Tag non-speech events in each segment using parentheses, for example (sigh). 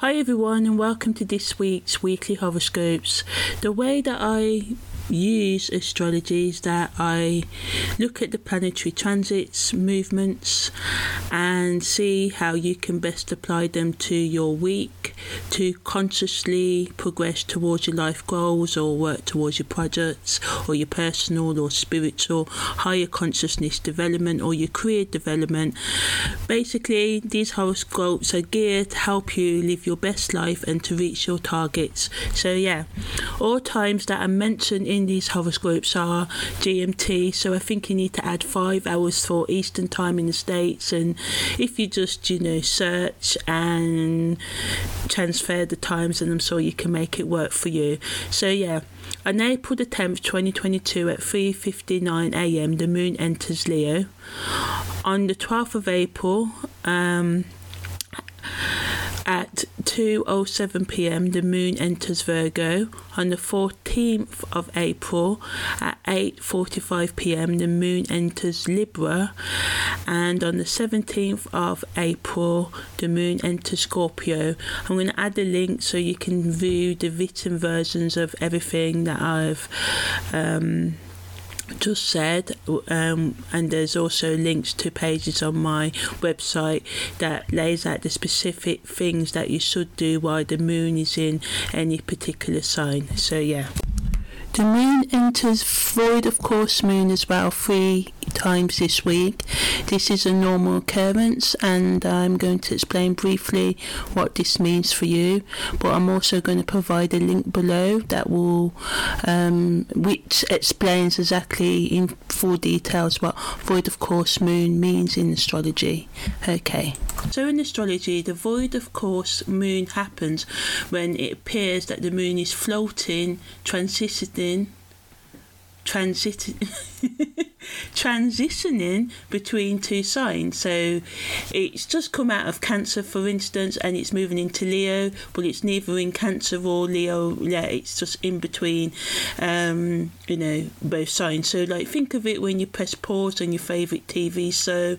Hi everyone and welcome to this week's weekly horoscopes. The way that I use is that I look at the planetary transits, movements, and see how you can best apply them to your week to consciously progress towards your life goals or work towards your projects or your personal or spiritual higher consciousness development or your career development. Basically, these horoscopes are geared to help you live your best life and to reach your targets. So, yeah, all times that are mentioned in these horoscopes are GMT, so I think you need to add five hours for Eastern time in the States. And if you just, you know, search and transfer the times, and I'm sure you can make it work for you. So, yeah. On April the 10th, 2022, at 3:59 a.m., the moon enters Leo. On the 12th of April, um, at 2:07 p.m. the moon enters Virgo. On the 14th of April at 8:45 p.m. the moon enters Libra and on the 17th of April the moon enters Scorpio. I'm going to add a link so you can view the written versions of everything that I've um, just said, um, and there's also links to pages on my website that lays out the specific things that you should do while the moon is in any particular sign. So, yeah. The moon enters void of course moon as well three times this week. This is a normal occurrence and I'm going to explain briefly what this means for you. But I'm also going to provide a link below that will um, which explains exactly in full details what void of course moon means in astrology. Okay. So in astrology the void of course moon happens when it appears that the moon is floating, transiting transit (laughs) transitioning between two signs. So it's just come out of Cancer, for instance, and it's moving into Leo, but it's neither in Cancer or Leo. Yeah, it's just in between, um, you know, both signs. So like, think of it when you press pause on your favorite TV show,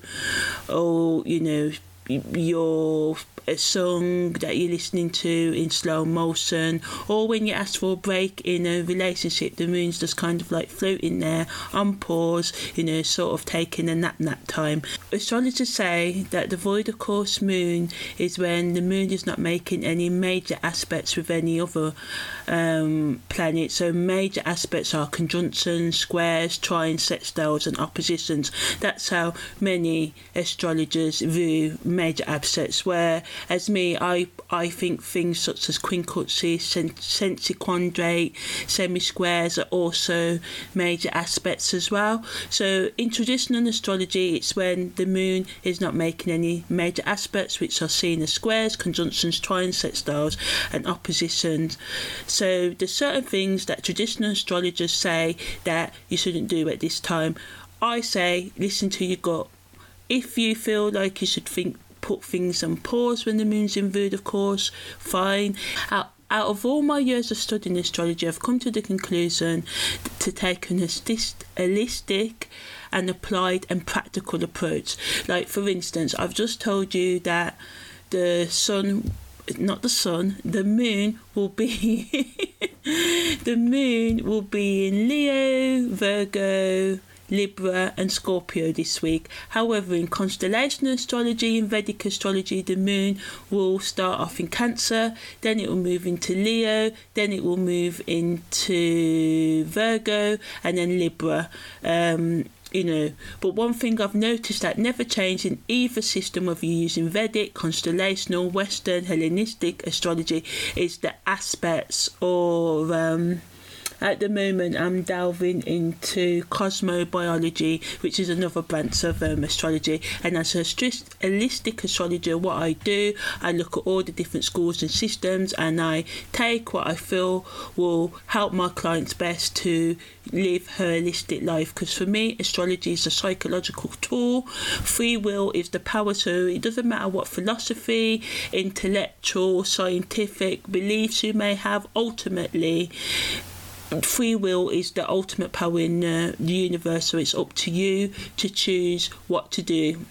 or you know, your a song that you're listening to in slow motion, or when you ask for a break in a relationship, the moon's just kind of like floating there on pause, you know, sort of taking a nap nap time. Astrologers say that the void of course moon is when the moon is not making any major aspects with any other um, planet. So major aspects are conjunctions, squares, trines, sextiles, and oppositions. That's how many astrologers view major aspects. Where as me, I I think things such as quincunxes, semiquadrate, semi-squares are also major aspects as well. So in traditional astrology, it's when the moon is not making any major aspects, which are seen as squares, conjunctions, trines, sextiles, and oppositions. So there's certain things that traditional astrologers say that you shouldn't do at this time. I say listen to your gut. If you feel like you should think put things on pause when the moon's in of course, fine. Out, out of all my years of studying astrology, I've come to the conclusion to take an holistic and applied and practical approach. Like, for instance, I've just told you that the sun not the sun, the moon will be (laughs) the moon will be in Leo, Virgo, Libra, and Scorpio this week. However, in constellation astrology, in Vedic astrology, the moon will start off in Cancer, then it will move into Leo, then it will move into Virgo, and then Libra. Um, you know but one thing i've noticed that never changed in either system whether you're using vedic constellational western hellenistic astrology is the aspects or um, at the moment, I'm delving into cosmobiology, which is another branch of um, astrology. And as a holistic astrologer, what I do, I look at all the different schools and systems, and I take what I feel will help my clients best to live her holistic life. Because for me, astrology is a psychological tool. Free will is the power. So it doesn't matter what philosophy, intellectual, scientific beliefs you may have. Ultimately, free will is the ultimate power in the universe, so it's up to you to choose what to do.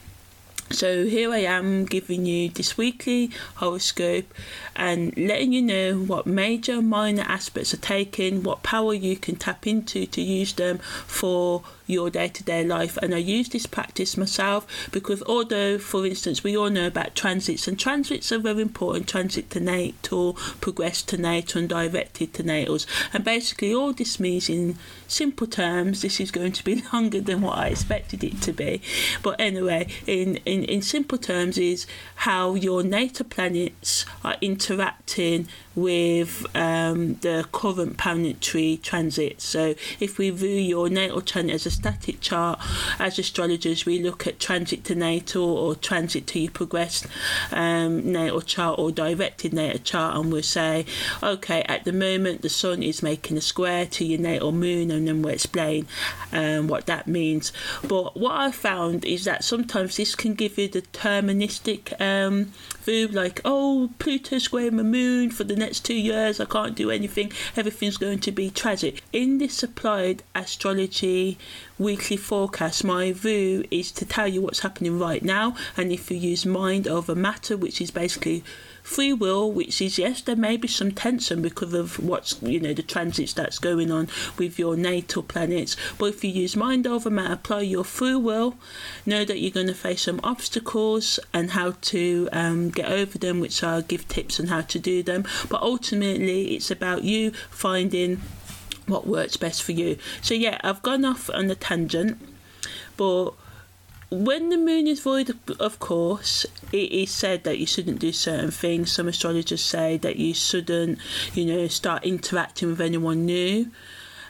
So here I am giving you this weekly horoscope and letting you know what major minor aspects are taken, what power you can tap into to use them for your day to day life. And I use this practice myself because, although, for instance, we all know about transits, and transits are very important transit to natal, progress to natal, and directed to natals. And basically, all this means in simple terms, this is going to be (laughs) longer than what I expected it to be. But anyway, in, in, in simple terms, is how your natal planets are interacting with um, the current planetary transit. So, if we view your natal planet as a static chart, as astrologers, we look at transit to natal or transit to your progressed um, natal chart or directed natal chart, and we'll say, okay, at the moment the sun is making a square to your natal moon, and then we'll explain um, what that means. But what I found is that sometimes this can give you deterministic um, view, like, oh, Pluto square my moon for the next two years, I can't do anything, everything's going to be tragic. In this applied astrology weekly forecast, my view is to tell you what's happening right now, and if you use mind over matter, which is basically free will, which is yes, there may be some tension because of what's you know the transits that's going on with your natal planets. But if you use mind over matter, apply your free will, know that you're going to face some obstacles and how to um, get over them, which I'll give tips on how to do them. But ultimately, it's about you finding what works best for you. So yeah, I've gone off on a tangent, but when the moon is void, of course, it is said that you shouldn't do certain things. Some astrologers say that you shouldn't, you know, start interacting with anyone new.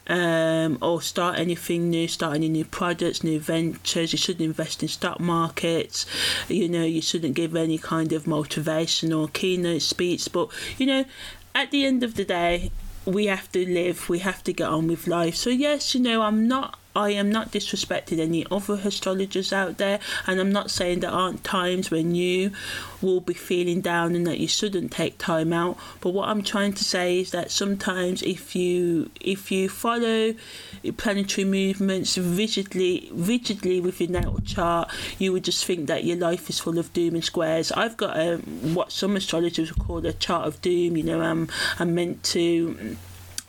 Um, or start anything new, start any new products, new ventures. You shouldn't invest in stock markets. You know, you shouldn't give any kind of motivational keynote speech. But you know, at the end of the day, we have to live. We have to get on with life. So yes, you know, I'm not I am not disrespecting any other astrologers out there, and I'm not saying there aren't times when you will be feeling down and that you shouldn't take time out. But what I'm trying to say is that sometimes if you if you follow planetary movements rigidly rigidly with your natal chart, you would just think that your life is full of doom and squares. I've got a what some astrologers would call a chart of doom. You know, I'm I'm meant to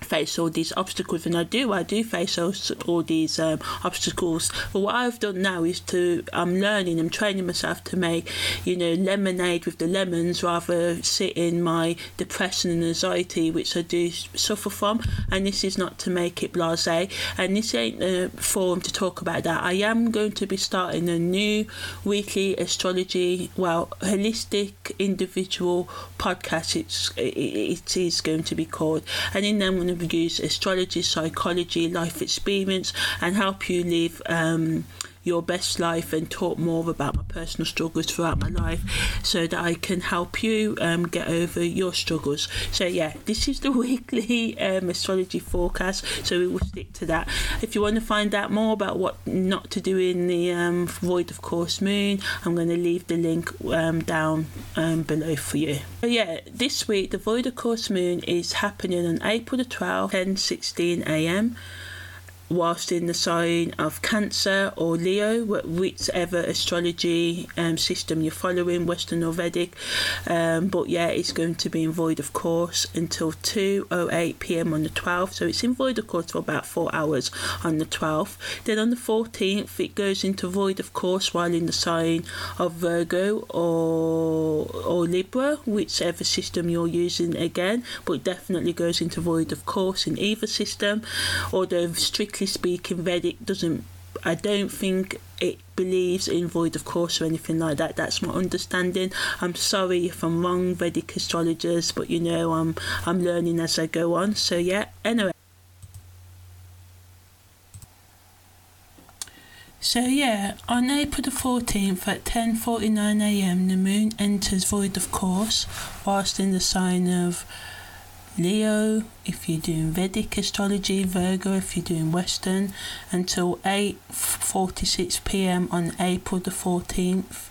face all these obstacles and I do I do face all, all these um, obstacles. But what I've done now is to I'm learning I'm training myself to make you know lemonade with the lemons rather sit in my depression and anxiety which I do suffer from. And this is not to make it blase and this ain't the forum to talk about that. I am going to be starting a new weekly astrology well holistic individual podcast. It's it, it is going to be called. And in them going to use astrology, psychology, life experience, and help you live um, your best life and talk more about my personal struggles throughout my life so that I can help you um, get over your struggles. So, yeah, this is the (laughs) weekly um, astrology forecast, so we will stick to that. If you want to find out more about what not to do in the um, void of course moon, I'm going to leave the link um, down um, below for you. So, yeah, this week the void of course moon is happening on April the 12th, 10 16 a.m whilst in the sign of Cancer or Leo, whichever astrology um, system you're following, Western or Vedic. Um, but yeah, it's going to be in void, of course, until 2:08 p.m. on the 12th. So it's in void, of course, for about four hours on the 12th. Then on the 14th, it goes into void, of course, while in the sign of Virgo or or Libra, whichever system you're using again. But definitely goes into void, of course, in either system. Although strictly strictly speaking, Vedic doesn't. I don't think it believes in void of course or anything like that. That's my understanding. I'm sorry if I'm wrong, Vedic astrologers, but you know I'm I'm learning as I go on. So yeah. Anyway. So yeah, on April the 14th at 10:49 a.m. the moon enters void of course, whilst in the sign of Leo if you're doing Vedic astrology, Virgo if you're doing Western, until 8:46 p.m. on April the 14th,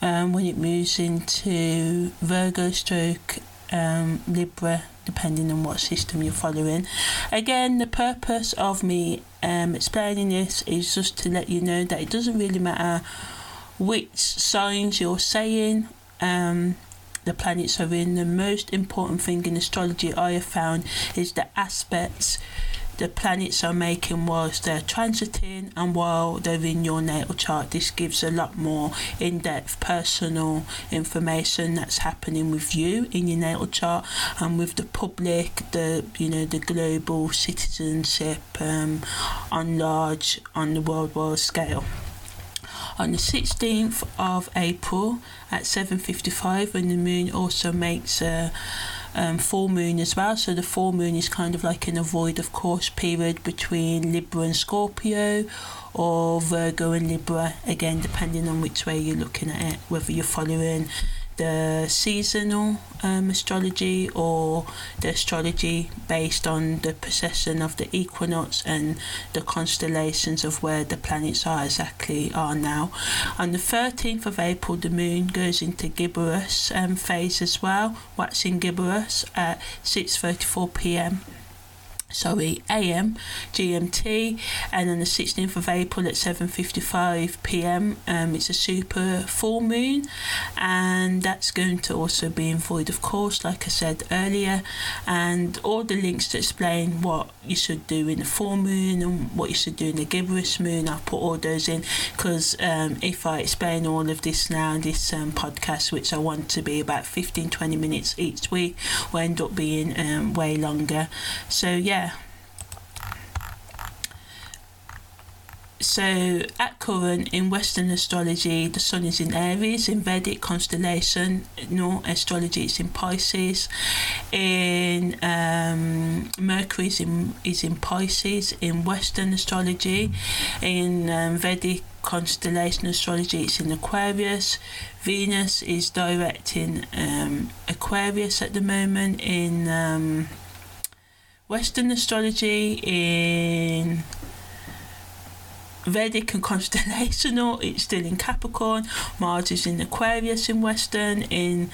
um, when it moves into Virgo stroke um, Libra, depending on what system you're following. Again, the purpose of me um, explaining this is just to let you know that it doesn't really matter which signs you're saying um, the planets are in. The most important thing in astrology I have found is the aspects the planets are making whilst they're transiting and while they're in your natal chart. This gives a lot more in depth personal information that's happening with you in your natal chart and with the public, the you know, the global citizenship um, on large on the worldwide scale on the 16th of April at 7:55 when the moon also makes a um, full moon as well. So the full moon is kind of like in a void of course period between Libra and Scorpio or Virgo and Libra, again, depending on which way you're looking at it, whether you're following the seasonal um, astrology or the astrology based on the precession of the equinox and the constellations of where the planets are exactly are now. On the 13th of April, the moon goes into gibbous um, phase as well, waxing gibbous at 6:34 p.m sorry, AM GMT, and on the 16th of April at 7:55 p.m. Um, it's a super full moon, and that's going to also be in void, of course, like I said earlier, and all the links to explain what you should do in the full moon and what you should do in the gibbous moon. I'll put all those in because um, if I explain all of this now, this um, podcast, which I want to be about 15-20 minutes each week, will end up being um, way longer. So yeah So, at current in Western astrology, the Sun is in Aries, in Vedic constellation. No astrology, it's in Pisces. In um, Mercury is in, is in Pisces. In Western astrology, in um, Vedic constellation astrology, it's in Aquarius. Venus is direct in um, Aquarius at the moment. In um, Western astrology, in Vedic and constellational, it's still in Capricorn. Mars is in Aquarius in Western. In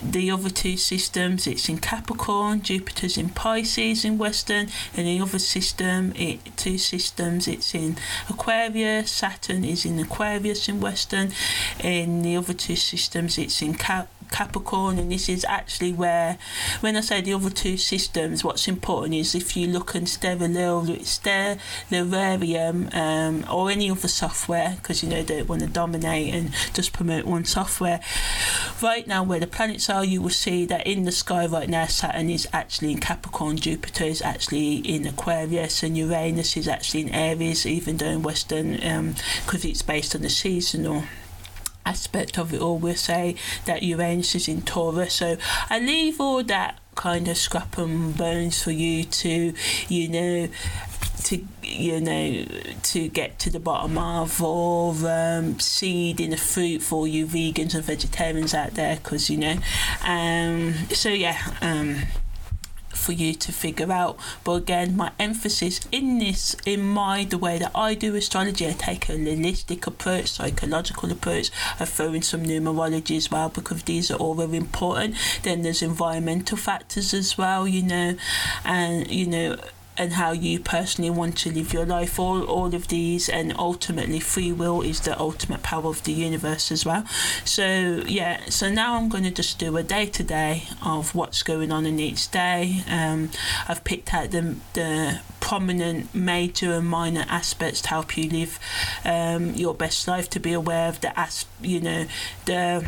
the other two systems, it's in Capricorn. Jupiter's in Pisces in Western. In the other system, it two systems, it's in Aquarius. Saturn is in Aquarius in Western. In the other two systems, it's in Cap Capricorn, and this is actually where, when I say the other two systems, what's important is if you look in Stellarium, um, or any other software, because you know they want to dominate and just promote one software. Right now, where the planets are, you will see that in the sky right now, Saturn is actually in Capricorn, Jupiter is actually in Aquarius, and Uranus is actually in Aries, even though in Western, because um, it's based on the seasonal aspect of it all will say that Uranus is in Taurus. So I leave all that kind of scrap and bones for you to, you know, to you know to get to the bottom of or um, seed in the fruit for you vegans and vegetarians out there because you know um so yeah um for you to figure out. But again, my emphasis in this, in my the way that I do astrology, I take a holistic approach, psychological approach. I throw in some numerology as well because these are all very important. Then there's environmental factors as well, you know, and you know and how you personally want to live your life. All all of these and ultimately free will is the ultimate power of the universe as well. So yeah so now i'm going to just do a day to day of what's going on in each day. Um, i've picked out the the prominent major and minor aspects to help you live um, your best life to be aware of the as you know the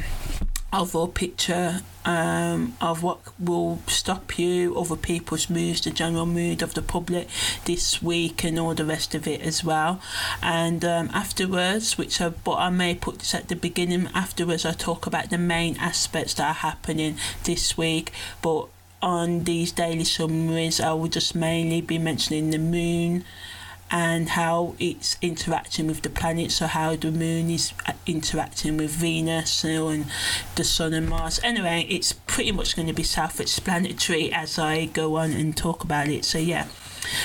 overall picture um, of what will stop you, other people's moods, the general mood of the public this week, and all the rest of it as well. And um, afterwards, which I, but I may put this at the beginning. Afterwards, I talk about the main aspects that are happening this week, but on these daily summaries, I will just mainly be mentioning the moon and how it's interacting with the planets, so how the moon is uh, interacting with Venus and the sun and Mars. Anyway, it's pretty much going to be self explanatory as I go on and talk about it. So, yeah.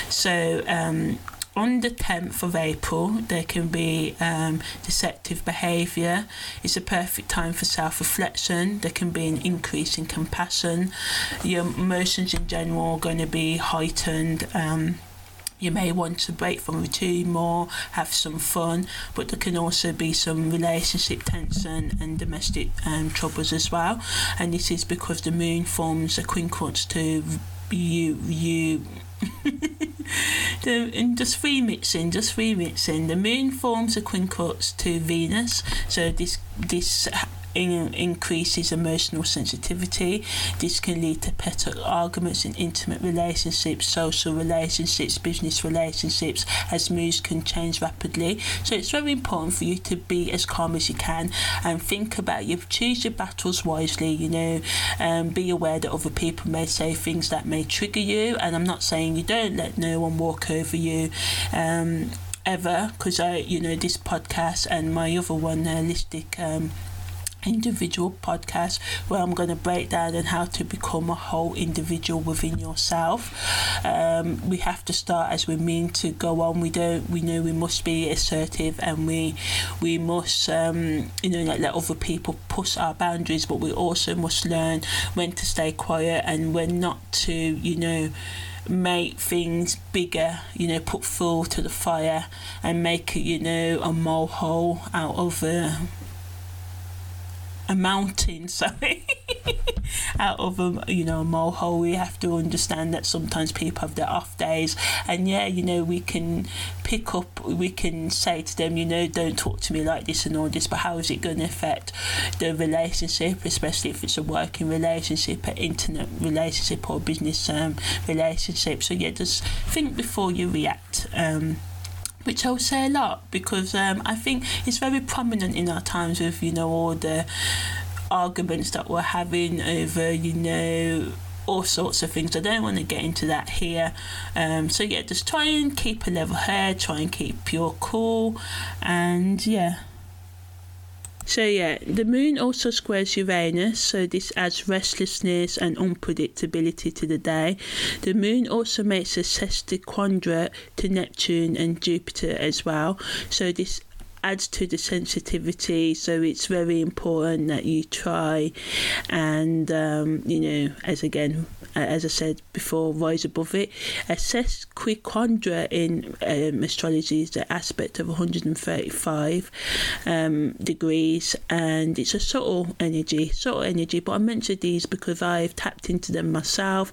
So, um, on the 10th of April, there can be um, deceptive behaviour. It's a perfect time for self reflection. There can be an increase in compassion. Your emotions in general are going to be heightened. Um, you may want to break from routine more, have some fun, but there can also be some relationship tension and domestic um, troubles as well. And this is because the moon forms a quincunx to you you (laughs) the, and just remixing, just remixing. The moon forms a quincunx to Venus, so this this in, increases emotional sensitivity. This can lead to petty arguments in intimate relationships, social relationships, business relationships, as moods can change rapidly. So it's very important for you to be as calm as you can and think about you choose your battles wisely. You know, um, be aware that other people may say things that may trigger you, and I'm not saying you don't let no one walk over you. Um, ever because I, you know, this podcast and my other one, holistic um, individual podcast where I'm going to break down on how to become a whole individual within yourself. Um, we have to start as we mean to go on. We don't. We know we must be assertive and we we must um, you know let, let other people push our boundaries, but we also must learn when to stay quiet and when not to you know make things bigger, you know, put fuel to the fire and make you know, a molehill out of a a mountain, (laughs) sorry, out of a you know a molehill. We have to understand that sometimes people have their off days, and yeah, you know we can pick up, we can say to them, you know, don't talk to me like this and all this, but how is it going to affect the relationship, especially if it's a working relationship, an internet relationship, or business um, relationship? So yeah, just think before you react. Um, which I'll say a lot because um, I think it's very prominent in our times with you know all the arguments that we're having over you know all sorts of things. I don't want to get into that here. Um, so yeah, just try and keep a level head, try and keep your cool, and yeah. So yeah, the moon also squares Uranus, so this adds restlessness and unpredictability to the day. The moon also makes a sesquiquadrate to Neptune and Jupiter as well, so this adds to the sensitivity. So it's very important that you try and, um, you know, as again, as I said before, rise above it. A sesquiquadrate in um, astrology is the aspect of 135 um, degrees, and it's a subtle energy, subtle energy. But I mentioned these because I've tapped into them myself,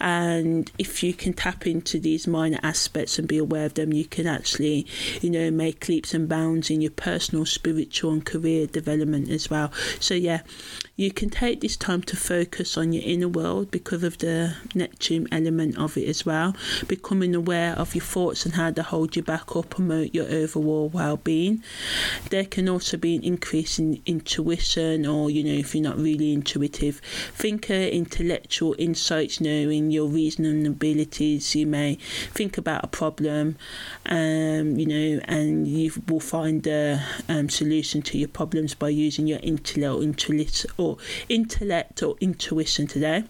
and if you can tap into these minor aspects and be aware of them, you can actually, you know, make leaps and bounds in your personal, spiritual, and career development as well. So, yeah, you can take this time to focus on your inner world because of the Neptune element of it as well. Becoming aware of your thoughts and how they hold you back or promote your overall well being. There can also be an increase in intuition, or you know, if you're not really intuitive, thinker, intellectual insights, knowing your reasoning abilities. You may think about a problem, um, you know, and you will find a um, solution to your problems by using your intellect, intellect or intellect or intuition today.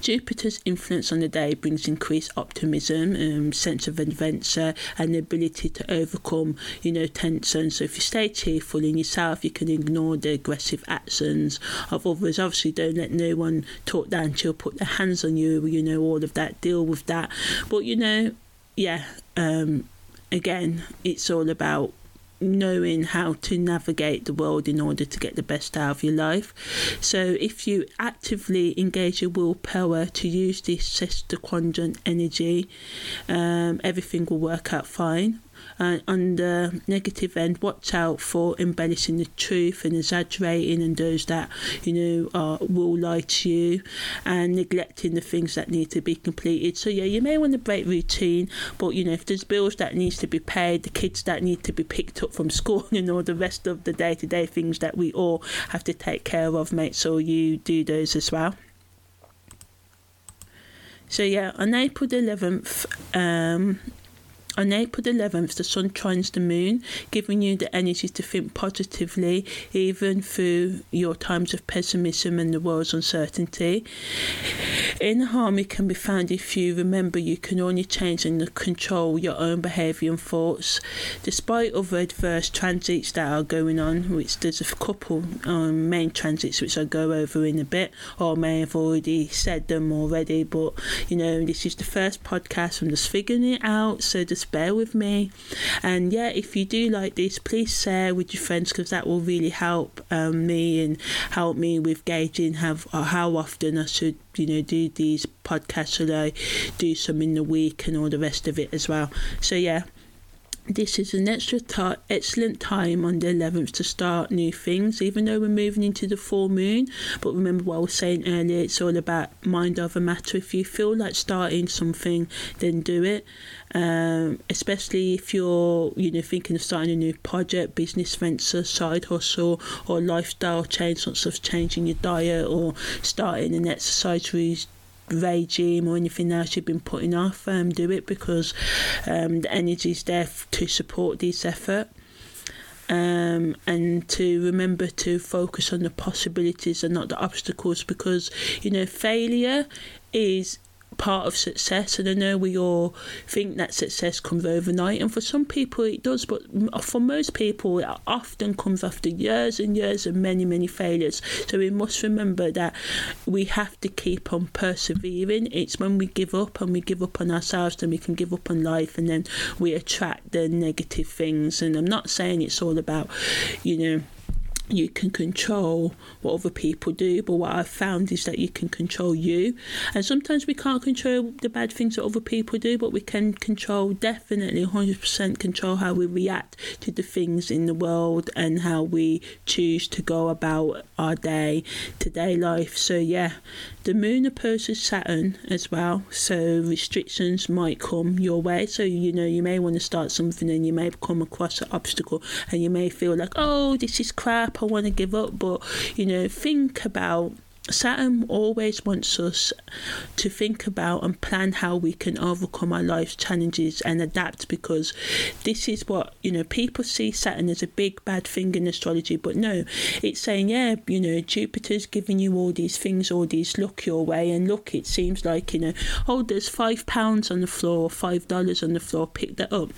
Jupiter's influence on the day brings increased optimism, um, sense of adventure, and the ability to overcome, you know, tension. So if you stay cheerful in yourself, you can ignore the aggressive actions of others. Obviously, don't let no one talk down to you, put their hands on you. You know, all of that. Deal with that. But you know, yeah. Um, again, it's all about knowing how to navigate the world in order to get the best out of your life. So, if you actively engage your willpower to use this sesquiquadrate energy, um, everything will work out fine. And on the negative end, watch out for embellishing the truth and exaggerating, and those that you know will lie to you, and neglecting the things that need to be completed. So yeah, you may want to break routine, but you know if there's bills that needs to be paid, the kids that need to be picked up from (laughs) school, and all the rest of the day-to-day things that we all have to take care of, make sure you do those as well. So yeah, on April the 11th, um, on April 11th, the sun trines the moon, giving you the energy to think positively, even through your times of pessimism and the world's uncertainty. Inner harmony can be found if you remember you can only change and control your own behaviour and thoughts. Despite other adverse transits that are going on, which there's a couple um, main transits which I'll go over in a bit, or may have already said them already, but you know, this is the first podcast, I'm just figuring it out, so just bear with me. And yeah, if you do like this, please share with your friends because that will really help um, me and help me with gauging how, how often I should you know do these podcasts should I do some in the week and all the rest of it as well. So yeah this is an extra excellent time on the 11th to start new things, even though we're moving into the full moon. But remember what I was saying earlier, it's all about mind over matter. If you feel like starting something, then do it. Um, especially if you're, you know, thinking of starting a new project, business venture, side hustle, or lifestyle change, sorts of changing your diet, or starting an exercise routine regime or anything else you've been putting off, um, do it because um, the energy is there to support this effort. Um, and to remember to focus on the possibilities and not the obstacles because you know failure is part of success. And I know we all think that success comes overnight, and for some people it does, but for most people it often comes after years and years of many, many failures. So we must remember that we have to keep on persevering. It's when we give up and we give up on ourselves, then we can give up on life, and then we attract the negative things. And I'm not saying it's all about, you know, you can control what other people do, but what I've found is that you can control you. And sometimes we can't control the bad things that other people do, but we can control, definitely 100% control how we react to the things in the world and how we choose to go about our day to day life. So, yeah, the moon opposes Saturn as well, so restrictions might come your way. So, you know, you may want to start something and you may come across an obstacle and you may feel like, oh, this is crap, I want to give up. But, you know, think about Saturn always wants us to think about and plan how we can overcome our life's challenges and adapt because this is what, you know, people see Saturn as a big bad thing in astrology, but no, it's saying, yeah, you know, Jupiter's giving you all these things, all these luck your way, and look, it seems like, you know, oh, there's five pounds on the floor, five dollars on the floor, pick that up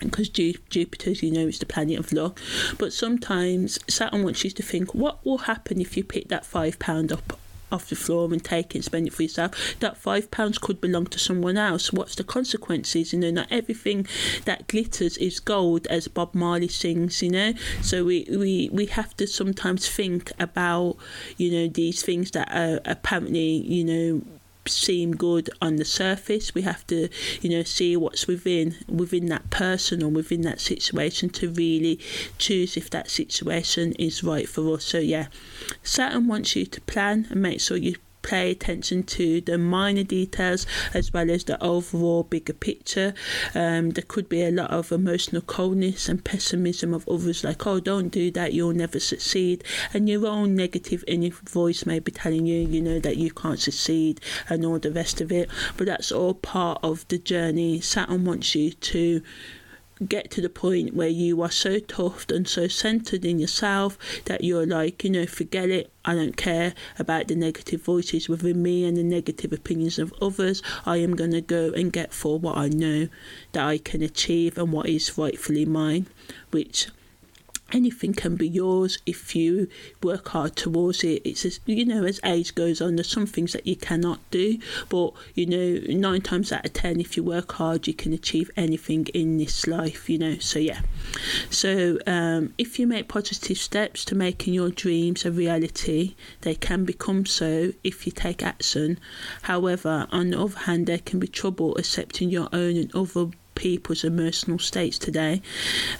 because Jupiter, you know, is the planet of luck. But sometimes Saturn wants you to think, what will happen if you pick that five pound up off the floor and take it and spend it for yourself? That five pounds could belong to someone else. What's the consequences? You know, not everything that glitters is gold, as Bob Marley sings. You know, so we we we have to sometimes think about you know these things that are apparently you know seem good on the surface. We have to, you know, see what's within within that person or within that situation to really choose if that situation is right for us. So yeah, Saturn wants you to plan and make sure you pay attention to the minor details as well as the overall bigger picture. Um, there could be a lot of emotional coldness and pessimism of others, like, oh, don't do that, you'll never succeed. And your own negative inner voice may be telling you, you know, that you can't succeed and all the rest of it. But that's all part of the journey. Saturn wants you to get to the point where you are so tough and so centered in yourself that you're like, you know, forget it. I don't care about the negative voices within me and the negative opinions of others. I am going to go and get for what I know that I can achieve and what is rightfully mine, which anything can be yours if you work hard towards it. It's just, you know, as age goes on, there's some things that you cannot do, but you know, nine times out of ten, if you work hard, you can achieve anything in this life, you know. So, yeah. So, um, if you make positive steps to making your dreams a reality, they can become so if you take action. However, on the other hand, there can be trouble accepting your own and other people's emotional states today,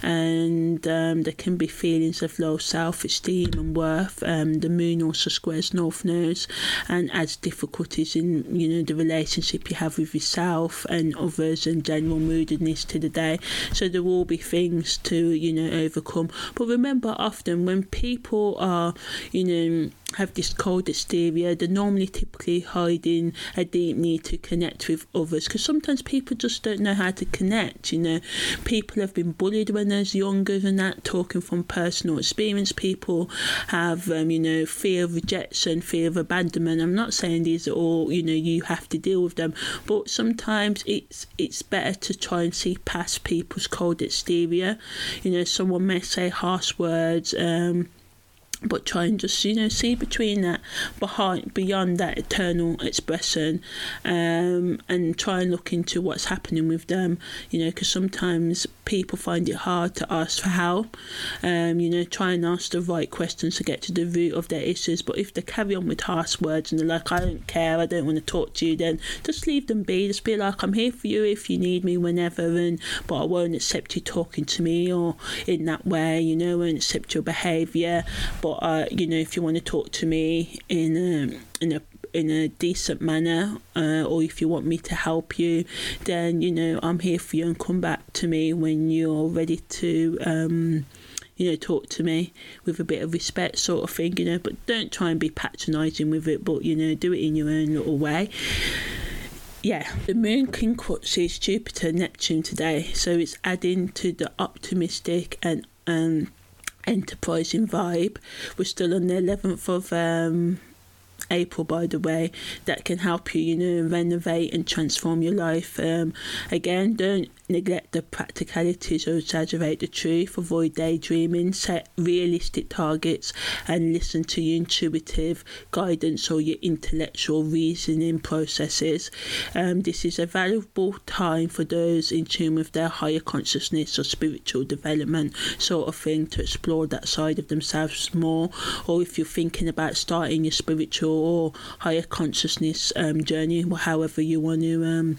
and um, there can be feelings of low self esteem and worth. Um, the moon also squares North Nodes and adds difficulties in you know the relationship you have with yourself and others and general moodiness to the day. So there will be things to you know overcome. But remember, often when people are you know have this cold exterior. They're normally typically hiding a deep need to connect with others because sometimes people just don't know how to connect. You know, people have been bullied when they're younger than that. Talking from personal experience, people have, um, you know, fear of rejection, fear of abandonment. I'm not saying these are all, you know, you have to deal with them, but sometimes it's it's better to try and see past people's cold exterior. You know, someone may say harsh words. Um, but try and just you know see between that behind beyond that eternal expression um, and try and look into what's happening with them you know because sometimes people find it hard to ask for help um, you know try and ask the right questions to get to the root of their issues but if they carry on with harsh words and they're like I don't care I don't want to talk to you then just leave them be. Just be like I'm here for you if you need me whenever and but I won't accept you talking to me or in that way you know and accept your behaviour but but uh, you know, if you want to talk to me in a, in a in a decent manner, uh, or if you want me to help you, then you know I'm here for you, and come back to me when you're ready to. Um, you know, talk to me with a bit of respect, sort of thing, you know, but don't try and be patronising with it, but you know, do it in your own little way yeah, the moon quincunxes Jupiter Neptune today, so it's adding to the optimistic and um, enterprising vibe. We're still on the 11th of um, April, by the way, that can help you, you know, renovate and transform your life. Um, again, don't neglect the practicalities or exaggerate the truth, avoid daydreaming, set realistic targets, and listen to your intuitive guidance or your intellectual reasoning processes. Um, this is a valuable time for those in tune with their higher consciousness or spiritual development, sort of thing, to explore that side of themselves more. Or if you're thinking about starting your spiritual or higher consciousness um, journey, however you want to. Um,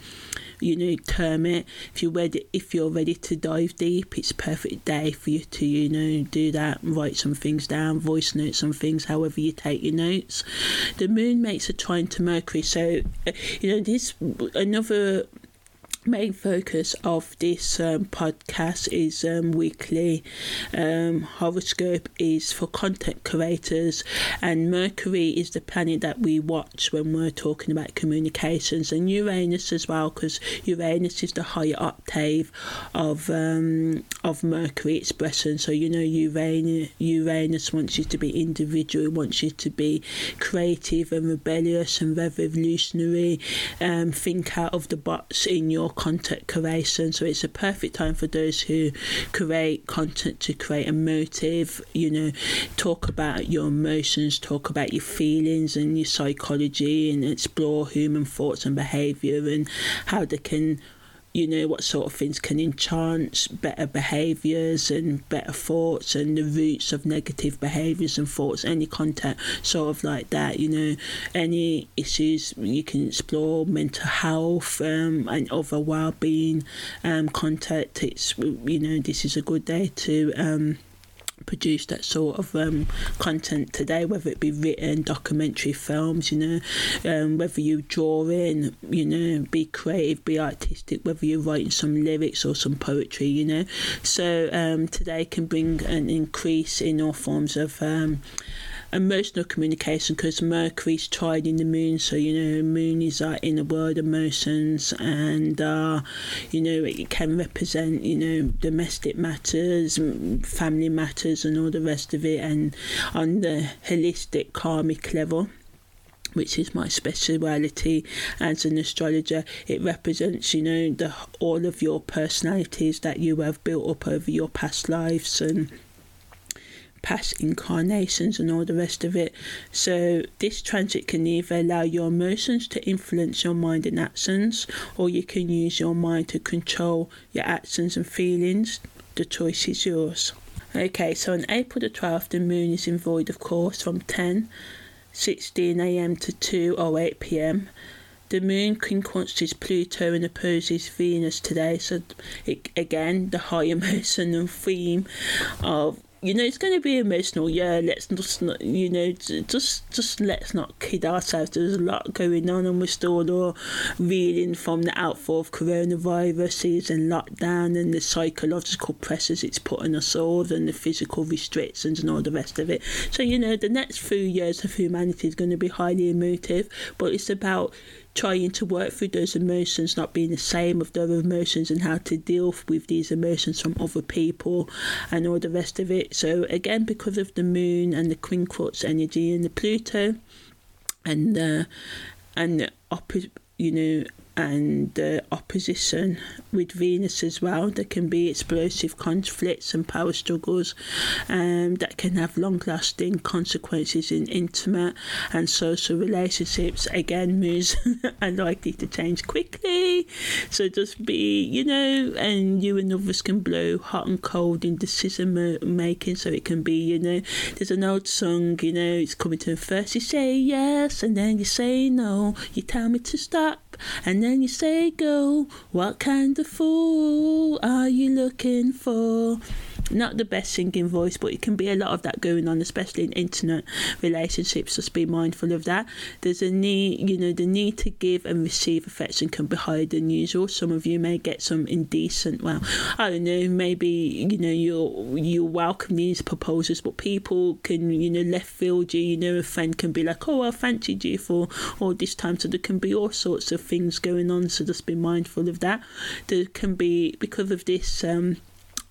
you know term it. If you're ready if you're ready to dive deep it's perfect day for you to you know do that. Write some things down voice note some things however you take your notes. The moon makes a trine to mercury so uh, you know this another main focus of this um, podcast is um, weekly um, horoscope is for content creators and mercury is the planet that we watch when we're talking about communications and uranus as well because uranus is the higher octave of um, of mercury expression so you know uranus uranus wants you to be individual wants you to be creative and rebellious and revolutionary um, think out of the box in your content creation. So it's a perfect time for those who create content to create a motive, you know, talk about your emotions, talk about your feelings and your psychology, and explore human thoughts and behavior and how they can you know what sort of things can enhance better behaviours and better thoughts and the roots of negative behaviours and thoughts any content sort of like that you know any issues you can explore mental health um, and other well-being um, content it's you know this is a good day to um, produce that sort of um, content today, whether it be written, documentary films, you know, um, whether you draw in, you know, be creative, be artistic, whether you're writing some lyrics or some poetry, you know. So um, today can bring an increase in all forms of um, emotional communication because Mercury's trining the moon, so you know, moon is our inner world of emotions, and uh, you know, it can represent you know domestic matters, family matters, and all the rest of it, and on the holistic karmic level which is my speciality as an astrologer it represents you know the all of your personalities that you have built up over your past lives and past incarnations and all the rest of it. So, this transit can either allow your emotions to influence your mind and actions, or you can use your mind to control your actions and feelings. The choice is yours. Okay, so on April the 12th, the moon is in void, of course, from 10 16 am to 2 pm the moon quincunxes Pluto and opposes Venus today. So, it, again, the high (laughs) emotion and theme of you know, it's going to be emotional. Yeah, let's just not, you know, just just let's not kid ourselves. There's a lot going on, and we're still all reeling from the outfall of coronaviruses and lockdown and the psychological pressures it's putting us all, and the physical restrictions and all the rest of it. So you know, the next few years of humanity is going to be highly emotive, but it's about trying to work through those emotions, not being the same of those emotions, and how to deal with these emotions from other people and all the rest of it. So, again, because of the moon and the quincunx energy and the Pluto and uh, and the opposite, you know, and the opposition with Venus as well. There can be explosive conflicts and power struggles um, that can have long lasting consequences in intimate and social relationships. Again, moves (laughs) are likely to change quickly. So just be, you know, and you and others can blow hot and cold in decision making. So it can be, you know, there's an old song, you know, it's coming to first you say yes and then you say no. You tell me to stop and then you say go. What kind of fool are you looking for? Not the best singing voice, but it can be a lot of that going on, especially in intimate relationships. Just be mindful of that. There's a need, you know, the need to give and receive affection can be higher than usual. Some of you may get some indecent, well, I don't know, maybe you know you'll you welcome these proposals, but people can you know left field you. You know, a friend can be like, oh, I fancied you for all this time, so there can be all sorts of things going on. So just be mindful of that. There can be because of this. Um,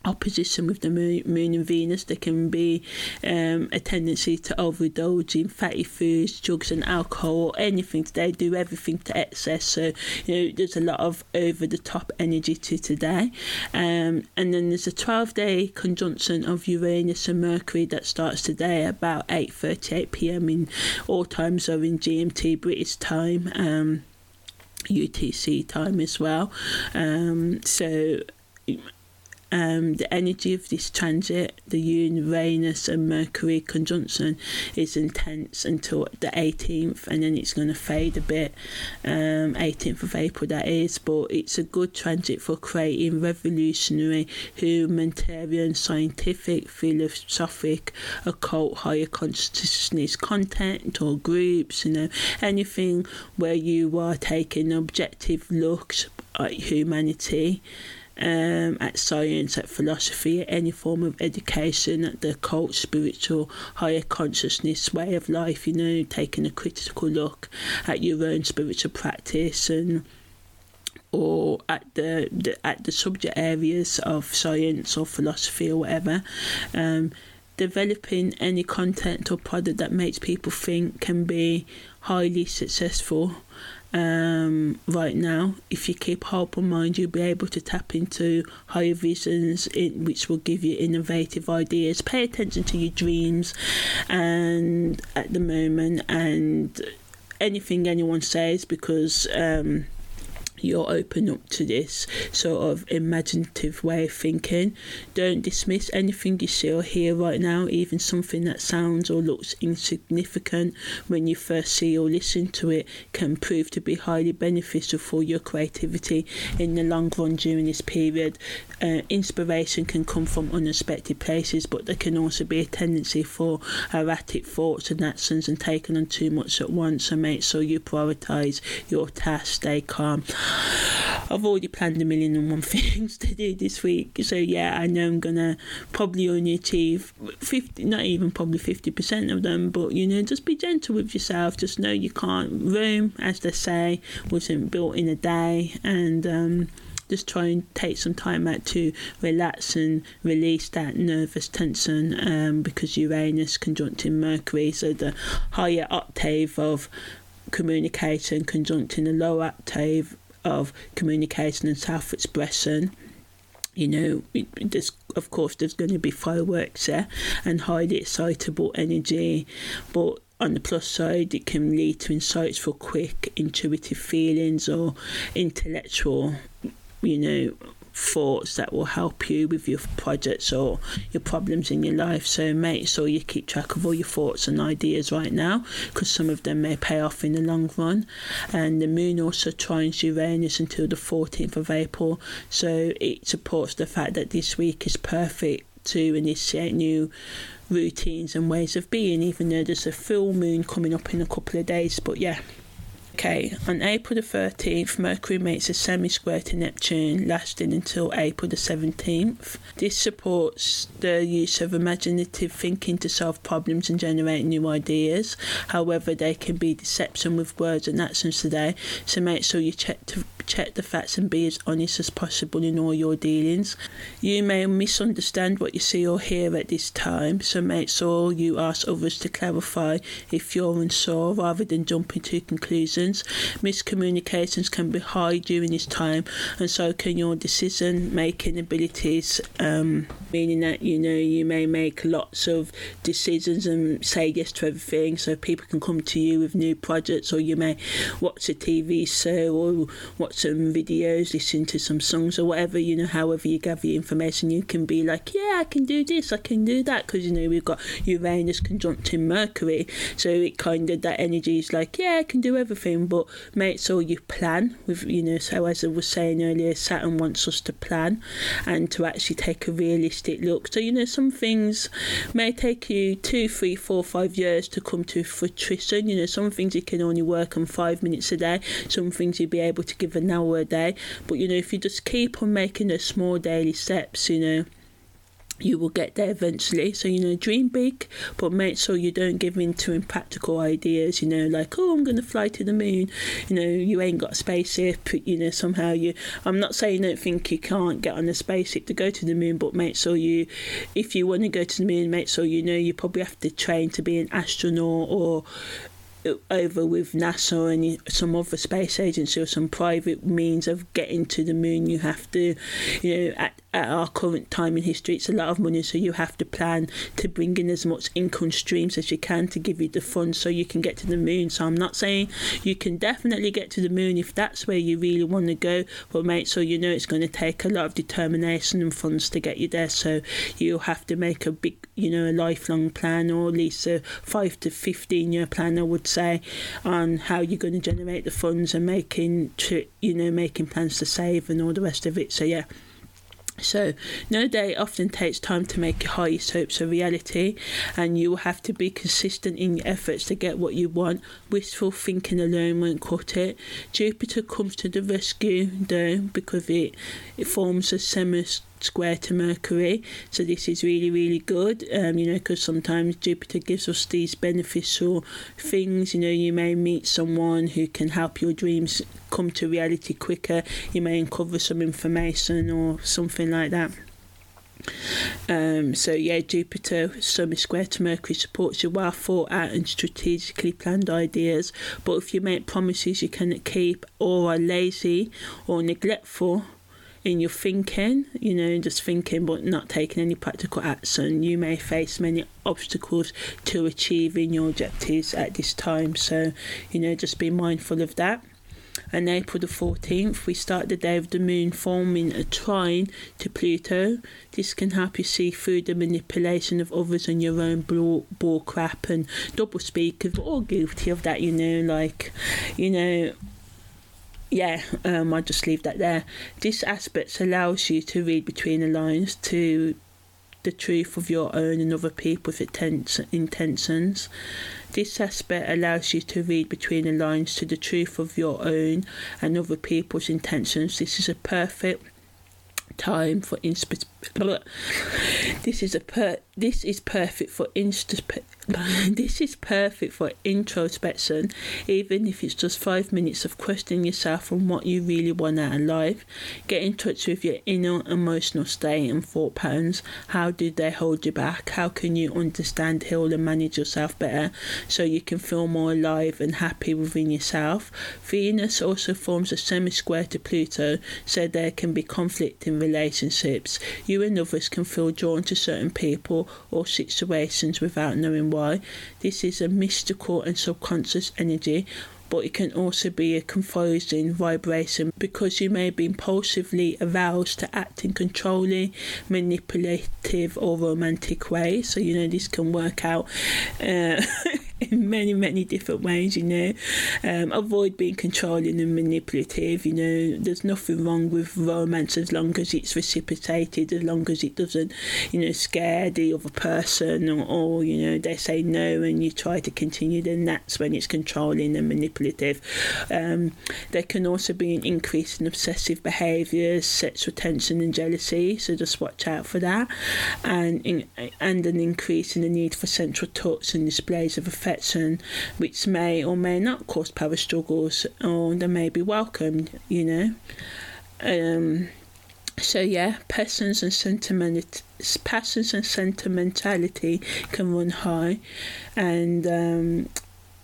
opposition with the moon and Venus, there can be um, a tendency to overindulge in fatty foods, drugs, and alcohol, anything. They do everything to excess. So, you know, there's a lot of over the top energy to today. Um, and then there's a 12 day conjunction of Uranus and Mercury that starts today about 8:38 p.m. in all times are in GMT British time. Um, UTC time as well. Um, so um, the energy of this transit, the Uranus and Mercury conjunction, is intense until the 18th, and then it's going to fade a bit. Um, 18th of April, that is, but it's a good transit for creating revolutionary, humanitarian, scientific, philosophic, occult, higher consciousness content or groups. You know, anything where you are taking objective looks at humanity um, at science, at philosophy, at any form of education, at the occult, spiritual, higher consciousness way of life, you know, taking a critical look at your own spiritual practice and or at the, the at the subject areas of science or philosophy or whatever. Um, developing any content or product that makes people think can be highly successful um, right now. If you keep hope in mind, you'll be able to tap into higher visions, in, which will give you innovative ideas. Pay attention to your dreams, and at the moment, and anything anyone says, because. Um, you're open up to this sort of imaginative way of thinking. Don't dismiss anything you see or hear right now, even something that sounds or looks insignificant when you first see or listen to it can prove to be highly beneficial for your creativity in the long run during this period. Uh, inspiration can come from unexpected places, but there can also be a tendency for erratic thoughts and actions and taking on too much at once. So make sure you prioritize your tasks, stay calm. I've already planned a million and one (laughs) things to do this week, so yeah, I know I'm gonna probably only achieve fifty, not even probably fifty percent of them. But you know, just be gentle with yourself. Just know you can't. Rome, as they say, wasn't built in a day, and. Um, just try and take some time out to relax and release that nervous tension um, because Uranus conjuncting Mercury, so the higher octave of communication conjuncting the lower octave of communication and self expression. You know, there's, of course, there's going to be fireworks there and highly excitable energy, but on the plus side, it can lead to insights for quick, intuitive feelings or intellectual, you know, thoughts that will help you with your projects or your problems in your life. So make sure you keep track of all your thoughts and ideas right now because some of them may pay off in the long run. And the moon also trines Uranus until the 14th of April. So it supports the fact that this week is perfect to initiate new routines and ways of being, even though there's a full moon coming up in a couple of days. But yeah. Okay, on April the 13th, Mercury makes a semi square to Neptune, lasting until April the 17th. This supports the use of imaginative thinking to solve problems and generate new ideas. However, they can be deception with words and actions today, so make sure you check to check the facts and be as honest as possible in all your dealings. You may misunderstand what you see or hear at this time, so make sure you ask others to clarify if you're unsure rather than jumping to conclusions. Miscommunications. Can be high during this time, and so can your decision making abilities, um, meaning that you know you may make lots of decisions and say yes to everything, so people can come to you with new projects, or you may watch a TV show or watch some videos, listen to some songs or whatever, you know, however you gather your information, you can be like, yeah, I can do this, I can do that, because, you know, we've got Uranus conjunct in Mercury, so it kind of, that energy is like, yeah, I can do everything, but make sure you plan with, you know, so as I was saying earlier, Saturn wants us to plan and to actually take a realistic look. So, you know, some things may take you two, three, four, five years to come to fruition. You know, some things you can only work on five minutes a day, some things you'll be able to give an hour a day. But you know, if you just keep on making those small daily steps, you know, you will get there eventually. So, you know, dream big, but make sure you don't give in to impractical ideas, you know, like, oh, I'm going to fly to the moon. You know, you ain't got a spaceship, you know, somehow you. I'm not saying don't think you can't get on a spaceship to go to the moon, but make sure you, if you want to go to the moon, make sure you know you probably have to train to be an astronaut or uh, over with NASA and some other space agency or some private means of getting to the moon. You have to, you know, at, our current time in history, it's a lot of money, so you have to plan to bring in as much income streams as you can to give you the funds so you can get to the moon. So I'm not saying you can definitely get to the moon if that's where you really want to go, but make sure you know it's going to take a lot of determination and funds to get you there. So you'll have to make a big, you know, a lifelong plan or at least a five to 15 year plan, I would say, on how you're going to generate the funds and making, to you know, making plans to save and all the rest of it. So, yeah. So, no day often takes time to make your highest hopes a reality, and you will have to be consistent in your efforts to get what you want. Wishful thinking alone won't cut it. Jupiter comes to the rescue, though, because it, it forms a semi square to Mercury. So this is really, really good, um, you know, because sometimes Jupiter gives us these beneficial things. You know, you may meet someone who can help your dreams come to reality quicker. You may uncover some information or something like that. Um, so yeah, Jupiter semi square to Mercury supports your well thought out and strategically planned ideas. But if you make promises you cannot keep, or are lazy or neglectful, in your thinking, you know, just thinking but not taking any practical action, you may face many obstacles to achieving your objectives at this time. So, you know, just be mindful of that. And April the 14th, we start the day of the moon forming a trine to Pluto. This can help you see through the manipulation of others and your own ball crap and double speak. We're all guilty of that, you know, like, you know, yeah, um, I'll just leave that there. This aspect allows you to read between the lines to the truth of your own and other people's intentions. This aspect allows you to read between the lines to the truth of your own and other people's intentions. This is a perfect time for insp- (laughs) this is a per this is perfect for inst (laughs) this is perfect for introspection even if it's just five minutes of questioning yourself on what you really want out of life. Get in touch with your inner emotional state and thought patterns. How do they hold you back? How can you understand heal and manage yourself better so you can feel more alive and happy within yourself? Venus also forms a semi-square to pluto so there can be conflict in relationships. You and others can feel drawn to certain people or situations without knowing why. This is a mystical and subconscious energy but it can also be a confusing vibration because you may be impulsively aroused to act in controlling, manipulative, or romantic ways. So, you know, this can work out. Uh, (laughs) (laughs) in many, many different ways, you know. Um, avoid being controlling and manipulative, you know. There's nothing wrong with romance as long as it's reciprocated, as long as it doesn't, you know, scare the other person or, or you know, they say no and you try to continue, then that's when it's controlling and manipulative. Um, there can also be an increase in obsessive behaviours, sexual tension and jealousy, so just watch out for that. And, in, and an increase in the need for central touch and displays of affection, which may or may not cause power struggles, or they may be welcomed, you know. Um, so yeah, passions and sentiment, passions and sentimentality can run high, and um,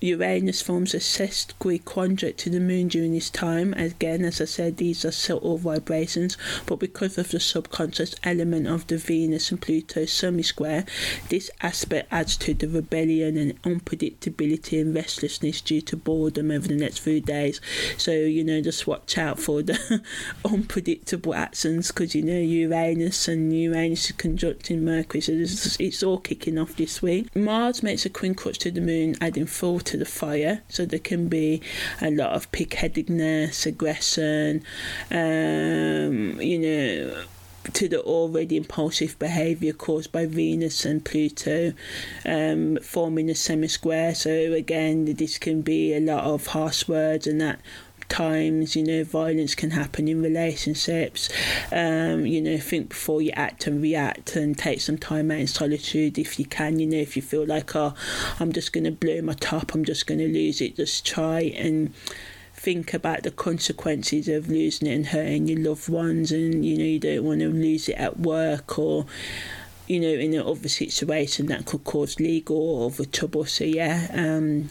Uranus forms a sesquiquadrate to the moon during this time. Again, as I said, these are subtle vibrations, but because of the subconscious element of the Venus and Pluto semi-square, this aspect adds to the rebellion and unpredictability and restlessness due to boredom over the next few days. So, you know, just watch out for the (laughs) unpredictable actions because, you know, Uranus and Uranus is conjuncting Mercury, so it's all kicking off this week. Mars makes a quincunx to the moon, adding full to the fire. So there can be a lot of pig-headedness, aggression, um, you know to the already impulsive behaviour caused by Venus and Pluto um, forming a semi square. So, again, this can be a lot of harsh words and that times you know violence can happen in relationships. Um, you know think before you act and react and take some time out in solitude if you can you know if you feel like oh i'm just going to blow my top i'm just going to lose it just try and think about the consequences of losing it and hurting your loved ones and you know you don't want to lose it at work or you know in an another situation that could cause legal or other trouble so yeah um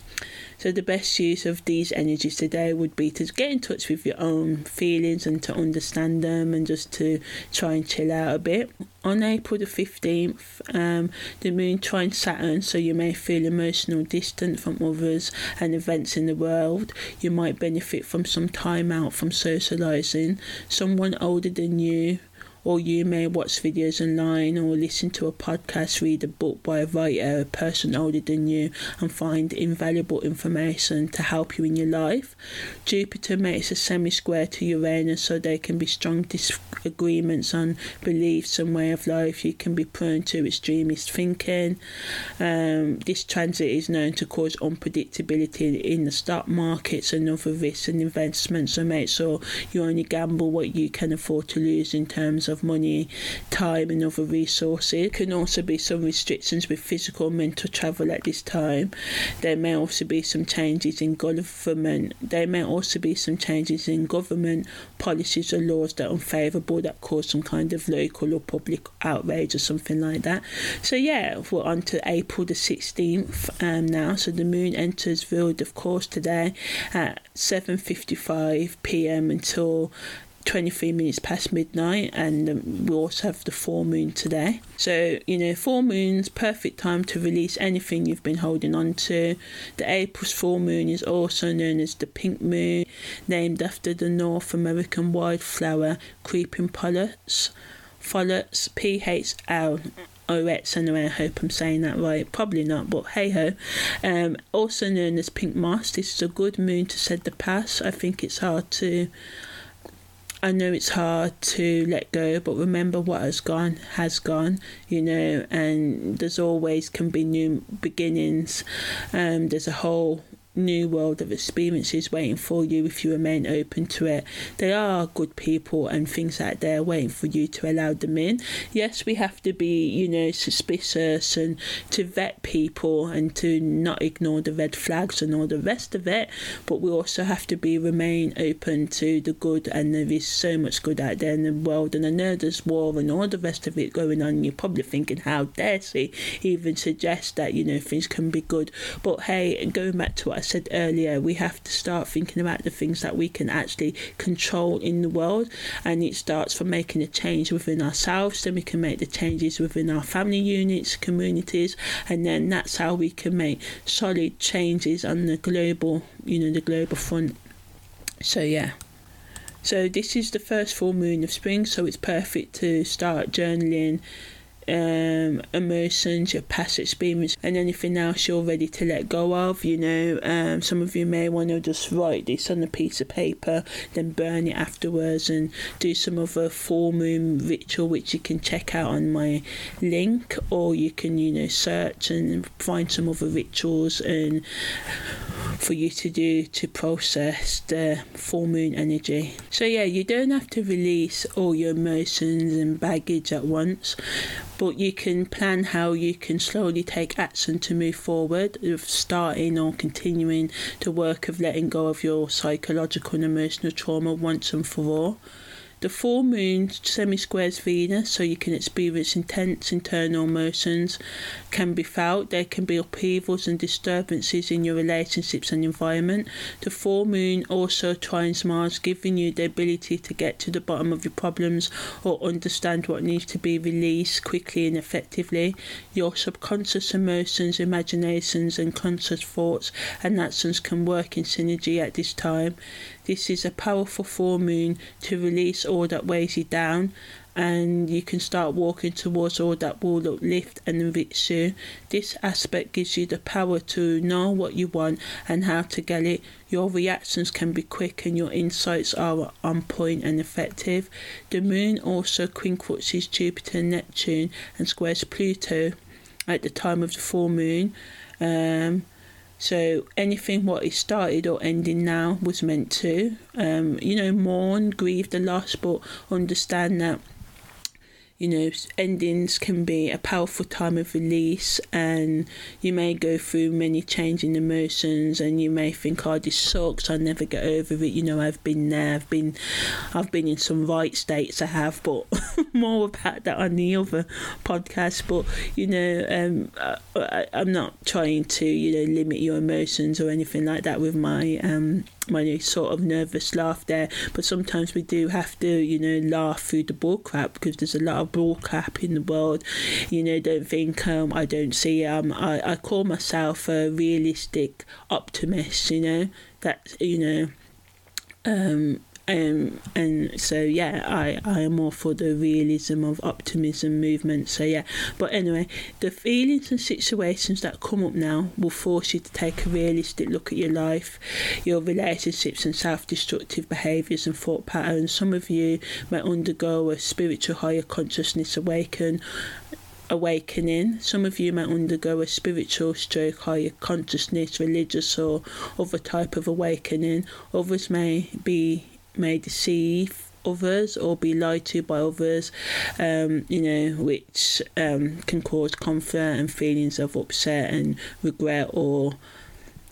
so the best use of these energies today would be to get in touch with your own feelings and to understand them and just to try and chill out a bit. On April the 15th, um, the moon trines Saturn, so you may feel emotional distant from others and events in the world. You might benefit from some time out from socializing. Someone older than you or you may watch videos online or listen to a podcast, read a book by a writer, a person older than you, and find invaluable information to help you in your life. Jupiter makes a semi square to Uranus, so there can be strong disagreements on beliefs and way of life. You can be prone to extremist thinking. Um, this transit is known to cause unpredictability in the stock markets and other risks and investments, so make sure you only gamble what you can afford to lose in terms of of money, time, and other resources. Can also be some restrictions with physical and mental travel at this time. There may also be some changes in government. There may also be some changes in government policies or laws that are unfavourable that cause some kind of local or public outrage or something like that. So yeah, we're on to April the 16th um, now. So the moon enters void, of course, today at 7.55 p.m. until 23 minutes past midnight and um, we also have the full moon today so you know full moon's perfect time to release anything you've been holding on to the april's full moon is also known as the pink moon named after the north american wildflower creeping pollux Phallus, p-h-l OX anyway, I hope I'm saying that right. Probably not, but hey ho. Um, also known as Pink Moss, this is a good moon to set the past. I think it's hard to I know it's hard to let go, but remember what has gone has gone, you know, and there's always can be new beginnings. Um, there's a whole new world of experiences waiting for you if you remain open to it. There are good people and things out there waiting for you to allow them in. Yes, we have to be, you know, suspicious and to vet people and to not ignore the red flags and all the rest of it, but we also have to be remain open to the good and there is so much good out there in the world and I know there's war and all the rest of it going on. You're probably thinking how dare she even suggest that, you know, things can be good. But hey, going back to what I said earlier, we have to start thinking about the things that we can actually control in the world, and it starts from making a change within ourselves. Then we can make the changes within our family units, communities, and then that's how we can make solid changes on the global, you know, the global front. So yeah. So this is the first full moon of spring, so it's perfect to start journaling um, emotions, your past experience, and anything else you're ready to let go of. You know, um, some of you may want to just write this on a piece of paper, then burn it afterwards, and do some other full moon ritual, which you can check out on my link, or you can, you know, search and find some other rituals and for you to do to process the full moon energy. So, yeah, you don't have to release all your emotions and baggage at once, but you can plan how you can slowly take action to move forward, of starting or continuing the work of letting go of your psychological and emotional trauma once and for all. The full moon semi squares Venus, so you can experience intense internal emotions, can be felt. There can be upheavals and disturbances in your relationships and environment. The full moon also trines Mars, giving you the ability to get to the bottom of your problems or understand what needs to be released quickly and effectively. Your subconscious emotions, imaginations, and conscious thoughts and actions can work in synergy at this time. This is a powerful full moon to release all that weighs you down and you can start walking towards all that will uplift and enrich you. This aspect gives you the power to know what you want and how to get it. Your reactions can be quick and your insights are on point and effective. The moon also quincunxes Jupiter and Neptune and squares Pluto at the time of the full moon. Um, so anything what is started or ending now was meant to. Um, you know, mourn, grieve the loss, but understand that you know, endings can be a powerful time of release, and you may go through many changing emotions, and you may think, "Oh, this sucks. I'll never get over it." You know, I've been there. I've been, I've been in some right states. I have, but (laughs) more about that on the other podcast. But you know, um, I, I'm not trying to, you know, limit your emotions or anything like that with my um my sort of nervous laugh there. But sometimes we do have to, you know, laugh through the bull crap because there's a lot of bull crap in the world. You know, don't think um, I don't see um I, I call myself a realistic optimist, you know, that you know um um, and so yeah, I, I am more for the realism of optimism movement. So yeah, but anyway, the feelings and situations that come up now will force you to take a realistic look at your life, your relationships, and self-destructive behaviours and thought patterns. Some of you may undergo a spiritual higher consciousness awaken awakening. Some of you might undergo a spiritual stroke, higher consciousness, religious, or other type of awakening. Others may be may deceive others or be lied to by others, um, you know, which um, can cause conflict and feelings of upset and regret or,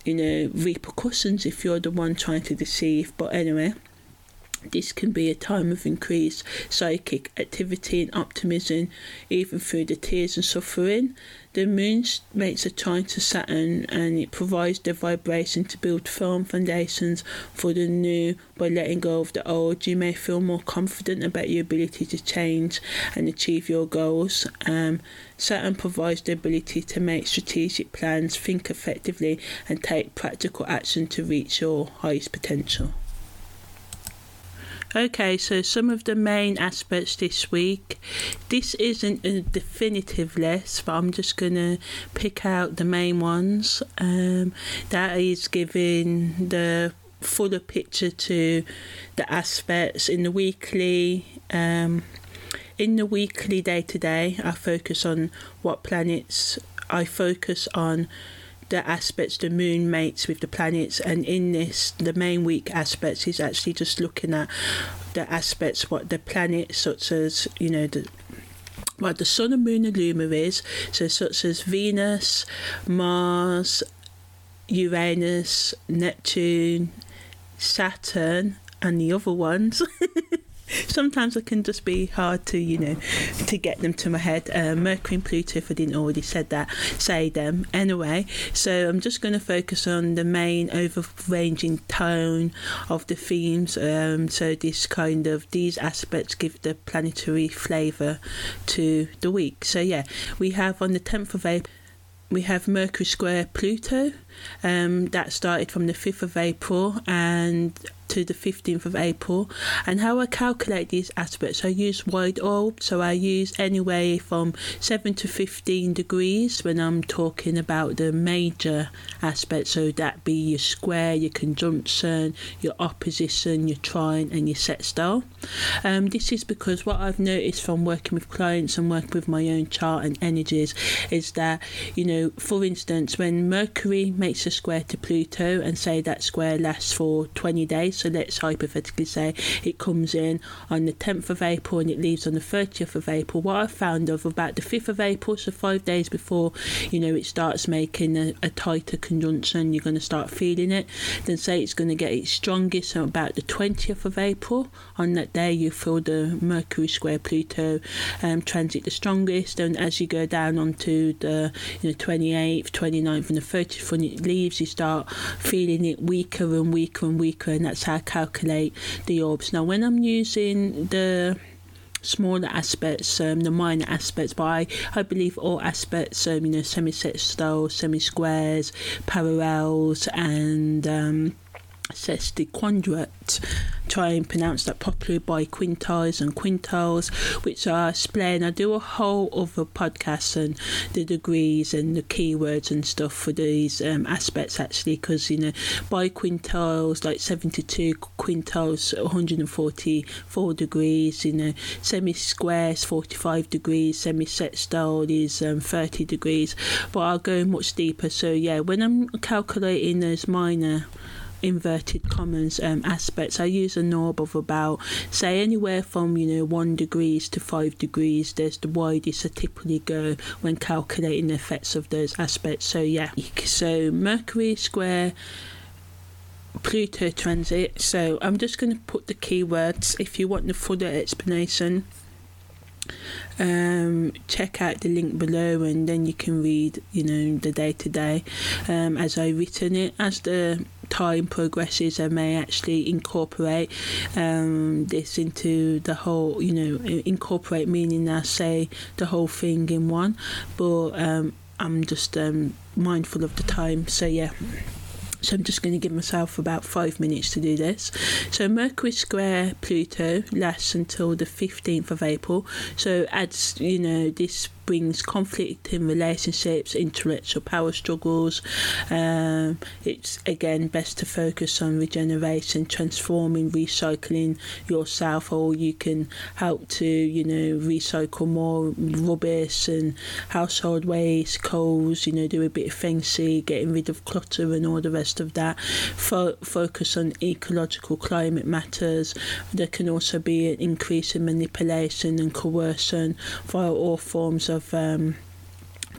you know, repercussions if you're the one trying to deceive. But anyway. This can be a time of increased psychic activity and optimism, even through the tears and suffering. The moon makes a trine to Saturn and it provides the vibration to build firm foundations for the new by letting go of the old. You may feel more confident about your ability to change and achieve your goals. Um, Saturn provides the ability to make strategic plans, think effectively, and take practical action to reach your highest potential. Okay, so some of the main aspects this week. This isn't a definitive list, but I'm just going to pick out the main ones. Um, that is giving the fuller picture to the aspects in the weekly. Um, in the weekly day to day, I focus on what planets I focus on the aspects the moon mates with the planets and in this the main week aspects is actually just looking at the aspects what the planets such as you know the well the sun and moon and luminaries. So such as venus mars uranus neptune saturn and the other ones (laughs) sometimes it can just be hard to you know to get them to my head. Uh, mercury and pluto if i didn't already said that say them. Anyway so i'm just going to focus on the main overranging tone of the themes. Um, so this kind of these aspects give the planetary flavor to the week. So yeah we have on the 10th of april we have Mercury square Pluto. Um, that started from the 5th of April and to the 15th of April. And how I calculate these aspects, I use wide orb, so I use anywhere from 7 to 15 degrees when I'm talking about the major aspects. So that be your square, your conjunction, your opposition, your trine, and your sextile. Um, this is because what I've noticed from working with clients and working with my own chart and energies is that, you know, for instance, when Mercury makes a square to Pluto and say that square lasts for 20 days, so let's hypothetically say it comes in on the 10th of April and it leaves on the 30th of April. What I found of about the 5th of April, so five days before, you know, it starts making a, a tighter conjunction, you're going to start feeling it. Then say it's going to get its strongest so about the 20th of April. On that day, you feel the Mercury square Pluto um, transit the strongest, and as you go down onto the you know 28th, 29th, and the 30th, when leaves, you start feeling it weaker and weaker and weaker, and that's how I calculate the orbs. Now, when I'm using the smaller aspects, um, the minor aspects, but I, I believe all aspects, um, you know, semi-sextile, semi-squares, parallels, and um, sesquiquadrate try and pronounce that properly biquintiles and quintiles, which I explain. I do a whole other podcast and the degrees and the keywords and stuff for these um, aspects actually, because you know, biquintiles like 72 quintiles, 144 degrees, you know, semi squares 45 degrees, semi sextile is um, 30 degrees, but I'll go much deeper. So, yeah, when I'm calculating those minor inverted commas um, aspects. I use an orb of about, say, anywhere from you know one degrees to five degrees. There's the widest I typically go when calculating the effects of those aspects. So yeah, so Mercury square. Pluto transit. So I'm just going to put the keywords. If you want the fuller explanation, um, check out the link below and then you can read you know the day to day as I written it as the time progresses I may actually incorporate um, this into the whole you know incorporate meaning I say the whole thing in one but um, I'm just um, mindful of the time so yeah so I'm just going to give myself about five minutes to do this. So Mercury square Pluto lasts until the 15th of April. So adds, you know, this brings conflict in relationships, intellectual power struggles. Um, it's again best to focus on regeneration, transforming, recycling yourself, or you can help to you know recycle more rubbish and household waste, coals. You know, do a bit of shui, getting rid of clutter and all the rest of that. Fo- focus on ecological climate matters. There can also be an increase in manipulation and coercion via all forms of um,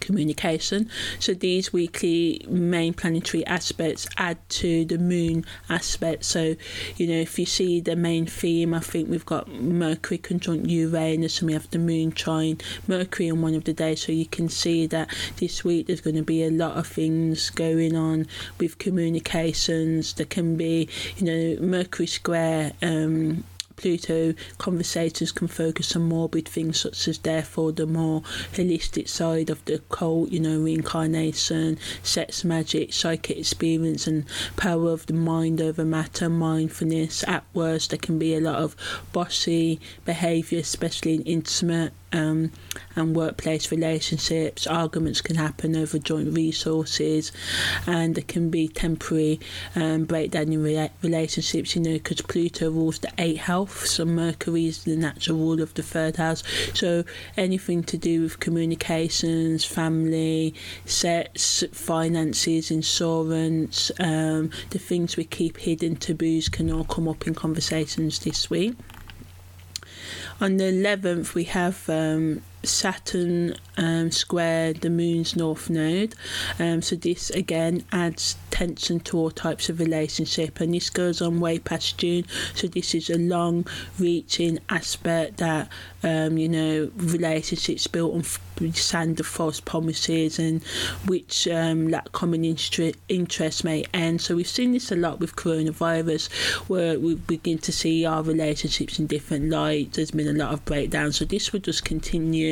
communication. So these weekly main planetary aspects add to the moon aspect. So, you know, if you see the main theme, I think we've got Mercury conjunct Uranus and we have the moon trine Mercury on one of the days. So you can see that this week there's going to be a lot of things going on with communications. There can be, you know, Mercury square um, Pluto conversators can focus on morbid things such as therefore the more holistic side of the occult, you know, reincarnation, sex magic, psychic experience and power of the mind over matter, mindfulness. At worst there can be a lot of bossy behaviour, especially in intimate um, and workplace relationships. Arguments can happen over joint resources, and there can be temporary um, breakdown in re- relationships. You know, because Pluto rules the eighth house, so Mercury is the natural ruler of the third house. So anything to do with communications, family, sex, finances, insurance, um, the things we keep hidden, taboos can all come up in conversations this week. On the 11th, we have um, Saturn um, square the moon's north node. Um, so this again adds tension to all types of relationship, and this goes on way past June. So this is a long-reaching aspect that um, you know relationships built on sand of false promises and which um, lack common interest may end. So we've seen this a lot with coronavirus, where we begin to see our relationships in different light. There's been a lot of breakdown. So this will just continue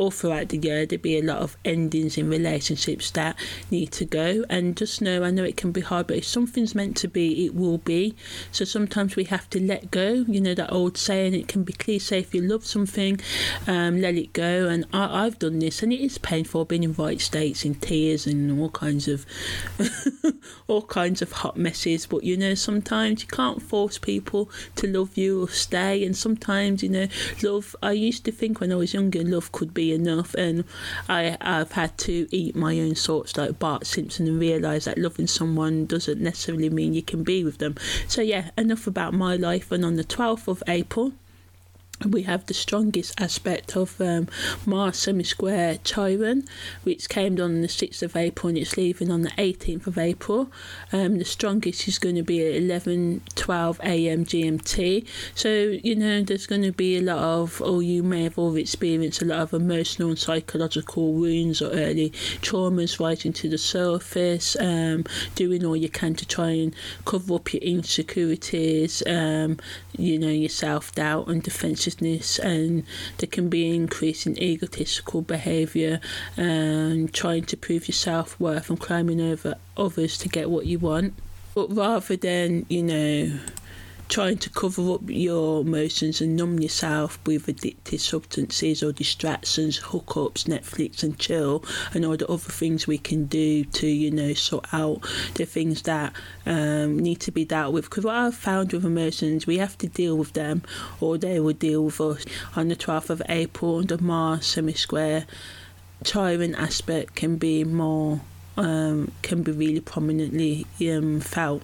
all throughout the year there'll be a lot of endings in relationships that need to go. And just know I know it can be hard but if something's meant to be it will be. So sometimes we have to let go. You know that old saying it can be cliche if you love something um, let it go. And I, I've done this and it is painful being in right states in tears and all kinds of (laughs) all kinds of hot messes. But you know sometimes you can't force people to love you or stay. And sometimes you know love I used to think when I was younger love could be enough and I, I've had to eat my own sorts like Bart Simpson and realise that loving someone doesn't necessarily mean you can be with them. So yeah enough about my life and on the 12th of April we have the strongest aspect of um, Mars semi-square Chiron, which came on the 6th of April and it's leaving on the 18th of April. Um, the strongest is going to be at 11, 12 a.m. GMT. So, you know, there's going to be a lot of, or you may have all experienced a lot of emotional and psychological wounds or early traumas rising to the surface, um, doing all you can to try and cover up your insecurities, um, you know, your self-doubt and defensive and there can be increase in egotistical behaviour and trying to prove your self worth and climbing over others to get what you want. But rather than, you know, trying to cover up your emotions and numb yourself with addictive substances or distractions, hookups, Netflix and chill, and all the other things we can do to, you know, sort out the things that um, need to be dealt with. Because what I've found with emotions, we have to deal with them or they will deal with us. On the 12th of April, the Mars semi square Chiron aspect can be more, um, can be really prominently um, felt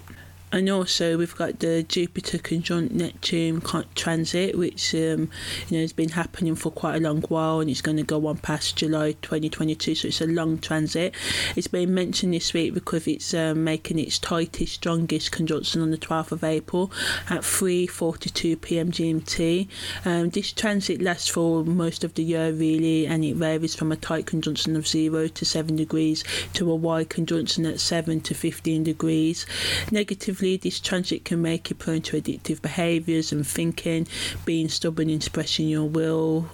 and also we've got the Jupiter conjunct Neptune transit, which um, you know has been happening for quite a long while, and it's going to go on past July 2022. So it's a long transit. It's been mentioned this week because it's um, making its tightest, strongest conjunction on the 12th of April at 3:42 p.m. GMT. Um, this transit lasts for most of the year really, and it varies from a tight conjunction of zero to seven degrees to a wide conjunction at seven to 15 degrees. This transit can make you prone to addictive behaviours and thinking, being stubborn in expressing your will,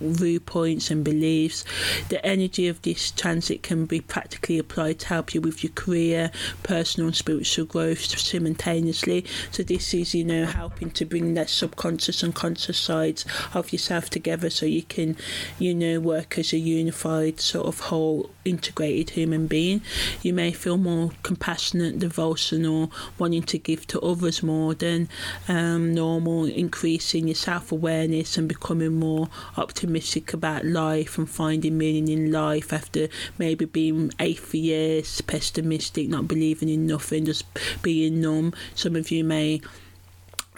viewpoints and beliefs. The energy of this transit can be practically applied to help you with your career, personal and spiritual growth simultaneously. So this is, you know, helping to bring that subconscious and conscious sides of yourself together so you can, you know, work as a unified sort of whole integrated human being. You may feel more compassionate, devotional, wanting to give to others more than um, normal, increasing your self awareness and becoming more optimistic optimistic about life and finding meaning in life after maybe being atheist, pessimistic, not believing in nothing, just being numb. Some of you may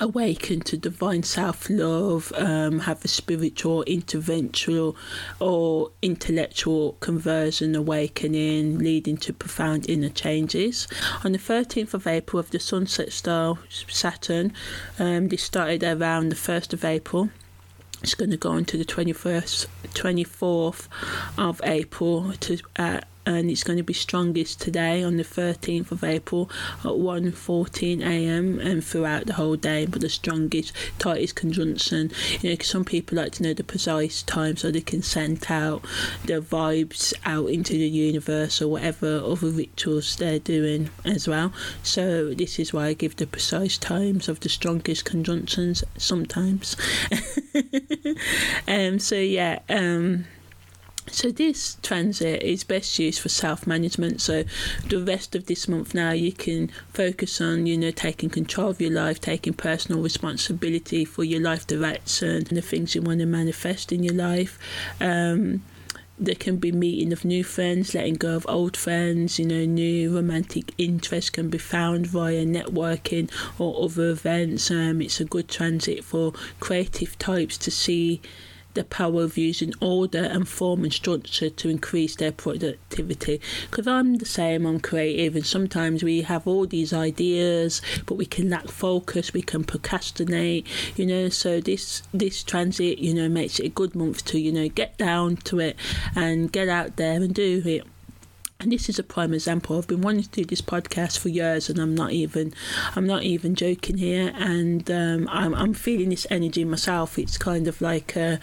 awaken to divine self love, um, have a spiritual, interventional, or intellectual conversion awakening, leading to profound inner changes. On the 13th of April of the Sun sextile Saturn, um, this started around the 1st of April it's going to go into the 21st 24th of April to uh, and it's going to be strongest today on the 13th of April at 1:14 a.m. and throughout the whole day. But the strongest, tightest conjunction. You know, some people like to know the precise time so they can send out their vibes out into the universe or whatever other rituals they're doing as well. So this is why I give the precise times of the strongest conjunctions sometimes. (laughs) um. So yeah. Um so this transit is best used for self-management. So the rest of this month now, you can focus on you know taking control of your life, taking personal responsibility for your life direction and the things you want to manifest in your life. Um, there can be meeting of new friends, letting go of old friends, you know, new romantic interest can be found via networking or other events. Um, it's a good transit for creative types to see the power of using order and form and structure to increase their productivity. Because I'm the same, I'm creative, and sometimes we have all these ideas, but we can lack focus, we can procrastinate, you know. So this this transit, you know, makes it a good month to you know get down to it and get out there and do it and this is a prime example. I've been wanting to do this podcast for years, and I'm not even, I'm not even joking here. And um, I'm, I'm feeling this energy myself. It's kind of like. A,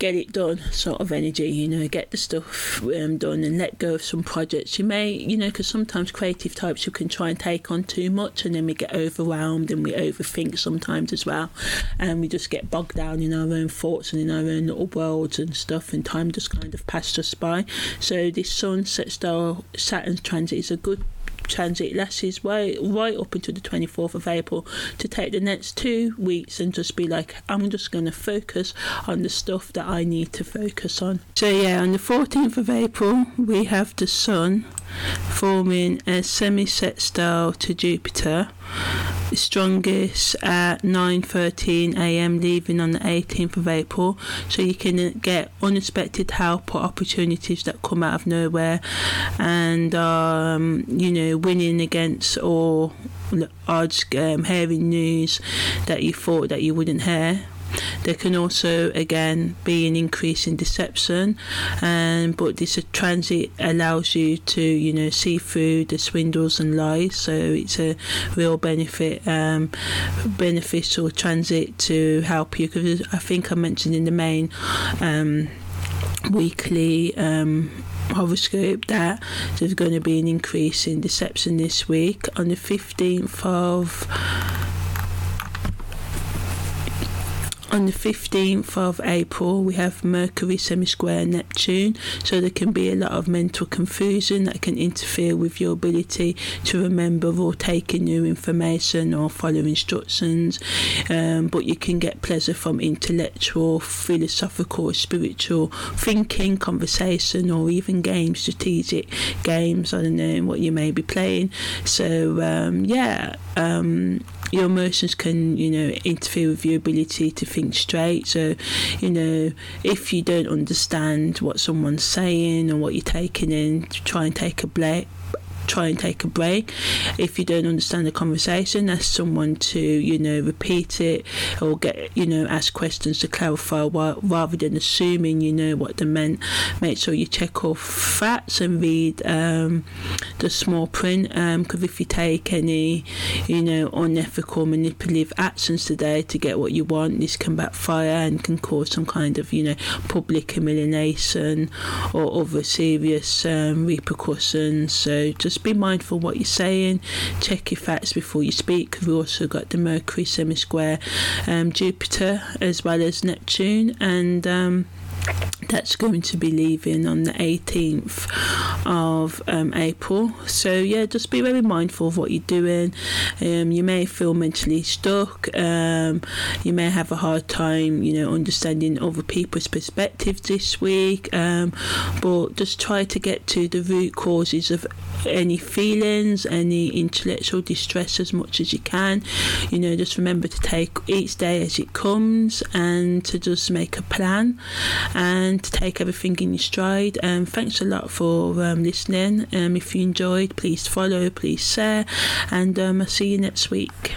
get it done sort of energy, you know, get the stuff um, done and let go of some projects. You may, you know, because sometimes creative types you can try and take on too much and then we get overwhelmed and we overthink sometimes as well. And we just get bogged down in our own thoughts and in our own little worlds and stuff and time just kind of passed us by. So this Sun sextile Saturn transit is a good transit lasts right, right up until the 24th of April to take the next two weeks and just be like, I'm just going to focus on the stuff that I need to focus on. So, yeah, on the 14th of April, we have the Sun forming a semi-set sextile to Jupiter. Strongest at 9:13 a.m. leaving on the 18th of April. So you can get unexpected help or opportunities that come out of nowhere. And um, you know winning against or odds um, hearing news that you thought that you wouldn't hear there can also again be an increase in deception, and um, but this transit allows you to you know see through the swindles and lies. So it's a real benefit, um, beneficial transit to help you. Because I think I mentioned in the main. Um, weekly um, horoscope that there's going to be an increase in deception this week on the 15th of on the 15th of April, we have Mercury semi square Neptune, so there can be a lot of mental confusion that can interfere with your ability to remember or take in new information or follow instructions. Um, but you can get pleasure from intellectual, philosophical, spiritual thinking, conversation, or even games, strategic games. I don't know what you may be playing. So, um, yeah. Um, your emotions can, you know, interfere with your ability to think straight. So, you know, if you don't understand what someone's saying or what you're taking in, try and take a break try and take a break. If you don't understand the conversation, ask someone to, you know, repeat it or get, you know, ask questions to clarify rather than assuming you know what they meant. Make sure you check off facts and read um, the small print because um, if you take any, you know, unethical, manipulative actions today to get what you want, this can backfire and can cause some kind of, you know, public humiliation or other serious um, repercussions. So just be mindful what you're saying. Check your facts before you speak. We've also got the Mercury semi square, um, Jupiter as well as Neptune, and um, that's going to be leaving on the 18th of um, April. So, yeah, just be very mindful of what you're doing. Um, you may feel mentally stuck, um, you may have a hard time, you know, understanding other people's perspectives this week, um, but just try to get to the root causes of any feelings, any intellectual distress as much as you can. You know, just remember to take each day as it comes and to just make a plan and to take everything in your stride. Um, thanks a lot for um, listening. Um, if you enjoyed, please follow, please share, and um, I'll see you next week.